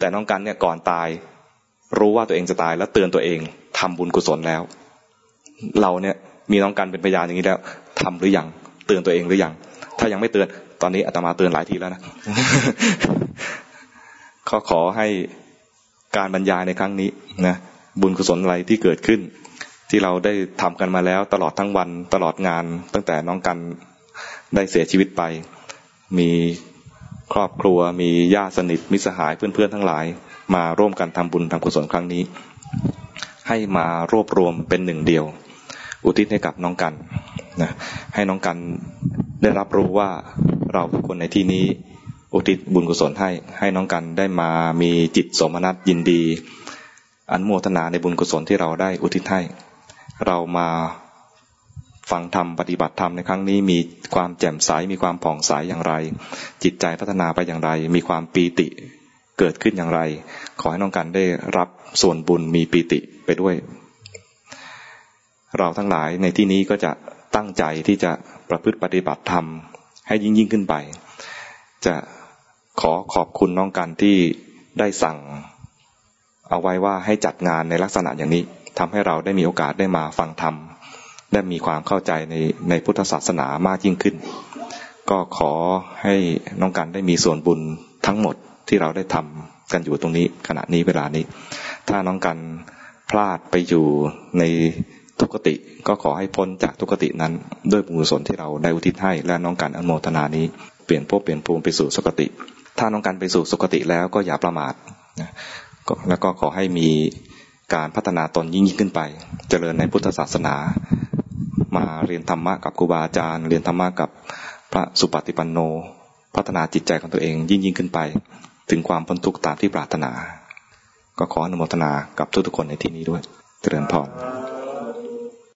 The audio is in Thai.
แต่น้องกันเนี่ยก่อนตาย รู้ว่าตัวเองจะตายแล้วเตือนตัวเองทำบุญกุศลแล้ว เราเนี่ยมีน้องกันเป็นพยานอย่างนี้แล้วทำหรือยังเตือนตัวเองหรือยังถ้ายังไม่เตือนตอนนี้อาตมาเตือนหลายทีแล้วนะขอขอให้การบรรยายในครั้งนี้นะบุญกุศลอะไรที่เกิดขึ้น ที่เราได้ทำกันมาแล้วตลอดทั้งวันตลอดงาน ตั้งแต่น้องกันได้เสียชีวิตไป มี ครอบครัวมีญาติสนิทมิสหายเพื่อนๆทั้งหลาย มาร่วมกันทำบุญทำกุศลครั้งนี้ ให้มารวบรวมเป็นหนึ่งเดียว อุทิศให้กับน้องกันนะให้น้องกันได้รับรู้ว่าเราทุกคนในที่นี้อุทิศบุญกุศลให้ให้น้องกันได้มามีจิตสมนัตยินดี อันโมทนาในบุญกุศลที่เราได้อุทิศให้ เรามา ฟังธรรมปฏิบัติธรรมในครั้งนี้มีความแจ่มใสมีความผ่องใสอย่างไร จิตใจพัฒนาไปอย่างไร มีความปีติเกิดขึ้นอย่างไร ขอให้น้องกันได้รับส่วนบุญมีปีติไปด้วย เราทั้งหลายในที่นี้ก็จะตั้งใจที่จะประพฤติปฏิบัติธรรมให้ยิ่งยิ่งขึ้นไป จะขอขอบคุณน้องกันที่ได้สั่งเอาไว้ว่าให้จัดงานในลักษณะอย่างนี้ทำให้เราได้มีโอกาสได้มาฟังธรรม ได้มีความเข้าใจในในพุทธศาสนามากยิ่งขึ้น ก็ขอให้น้องกันได้มีส่วนบุญทั้งหมดที่เราได้ทำกันอยู่ตรงนี้ขณะนี้เวลานี้ ถ้าน้องกันพลาดไปอยู่ในทุกติก็ขอให้พ้นจากทุกตินั้น ด้วยบุญกุศลที่เราได้อุทิศให้และน้องกันอนโมทนานี้เปลี่ยนภพเปลี่ยนภูมิไปสู่สุคติ ถ้าน้องกันไปสู่สุคติแล้วก็อย่าประมาทนะแล้วก็ขอให้มีการพัฒนาตนยิ่งยิ่งขึ้นไป เจริญในพุทธศาสนา มาเรียนธรรมะกับครูบาอาจารย์ เรียนธรรมะกับพระสุปฏิปันโน พัฒนาจิตใจของตัวเองยิ่งยิ่งขึ้นไป ถึงความพ้นทุกข์ตามที่ปรารถนา ก็ขออนุโมทนากับทุกๆคนในที่นี้ด้วย เจริญพร